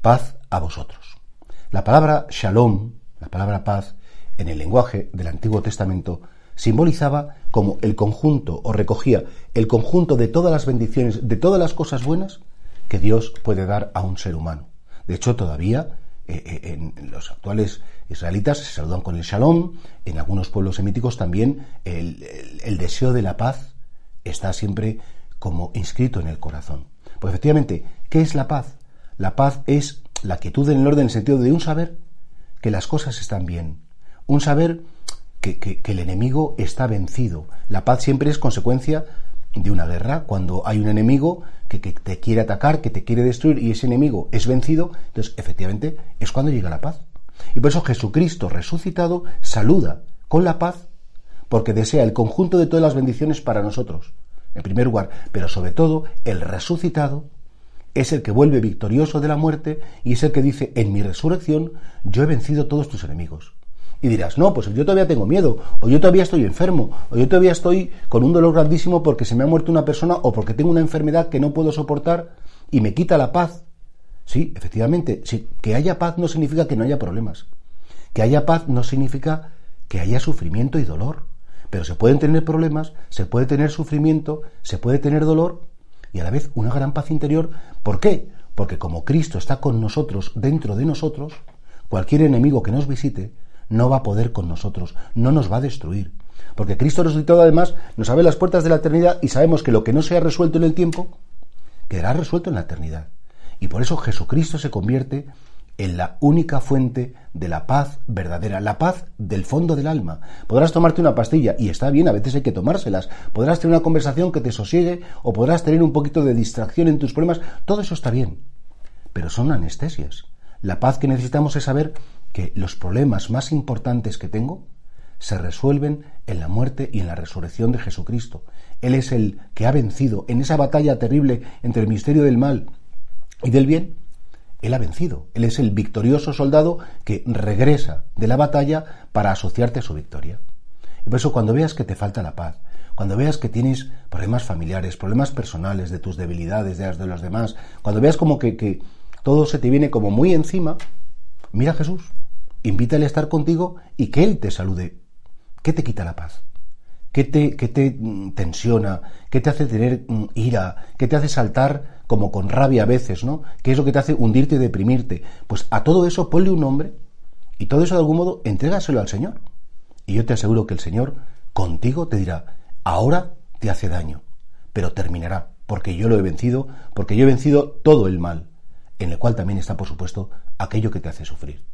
paz a vosotros. La palabra shalom, la palabra paz, en el lenguaje del Antiguo Testamento, simbolizaba como el conjunto o recogía el conjunto de todas las bendiciones, de todas las cosas buenas que Dios puede dar a un ser humano. De hecho, todavía eh, eh, en los actuales israelitas se saludan con el shalom, en algunos pueblos semíticos también el, deseo de la paz está siempre como inscrito en el corazón. Pues efectivamente, ¿qué es la paz? La paz es la quietud en el orden en el sentido de un saber que las cosas están bien, un saber que, que, el enemigo está vencido. La paz siempre es consecuencia de una guerra, cuando hay un enemigo que, te quiere atacar, que te quiere destruir y ese enemigo es vencido, entonces efectivamente es cuando llega la paz. Y por eso Jesucristo resucitado saluda con la paz porque desea el conjunto de todas las bendiciones para nosotros, en primer lugar, pero sobre todo el resucitado es el que vuelve victorioso de la muerte y es el que dice, en mi resurrección yo he vencido todos tus enemigos. Y dirás, no, pues yo todavía tengo miedo, o yo todavía estoy enfermo, o yo todavía estoy con un dolor grandísimo porque se me ha muerto una persona o porque tengo una enfermedad que no puedo soportar y me quita la paz. Sí, efectivamente, que haya paz no significa que no haya problemas. Que haya paz no significa que haya sufrimiento y dolor. Pero se pueden tener problemas, se puede tener sufrimiento, se puede tener dolor y a la vez una gran paz interior. ¿Por qué? Porque como Cristo está con nosotros, dentro de nosotros, cualquier enemigo que nos visite no va a poder con nosotros, no nos va a destruir. Porque Cristo resucitado además nos abre las puertas de la eternidad y sabemos que lo que no se ha resuelto en el tiempo quedará resuelto en la eternidad. Y por eso Jesucristo se convierte en la única fuente de la paz verdadera, la paz del fondo del alma. Podrás tomarte una pastilla, y está bien, a veces hay que tomárselas. Podrás tener una conversación que te sosiegue, o podrás tener un poquito de distracción en tus problemas. Todo eso está bien. Pero son anestesias. La paz que necesitamos es saber que los problemas más importantes que tengo se resuelven en la muerte y en la resurrección de Jesucristo. Él es el que ha vencido en esa batalla terrible entre el misterio del mal y del bien. Él ha vencido. Él es el victorioso soldado que regresa de la batalla para asociarte a su victoria. Y por eso cuando veas que te falta la paz, cuando veas que tienes problemas familiares, problemas personales, de tus debilidades, de las de los demás, cuando veas como que, todo se te viene como muy encima, mira a Jesús, invítale a estar contigo y que Él te salude. ¿Qué te quita la paz? ¿Qué te, qué te mm, tensiona? ¿Qué te hace tener mm, ira? ¿Qué te hace saltar como con rabia a veces, ¿no? ¿Qué es lo que te hace hundirte y deprimirte? Pues a todo eso ponle un nombre y todo eso de algún modo entrégaselo al Señor. Y yo te aseguro que el Señor contigo te dirá, ahora te hace daño, pero terminará, porque yo lo he vencido, porque yo he vencido todo el mal, en el cual también está, por supuesto, aquello que te hace sufrir.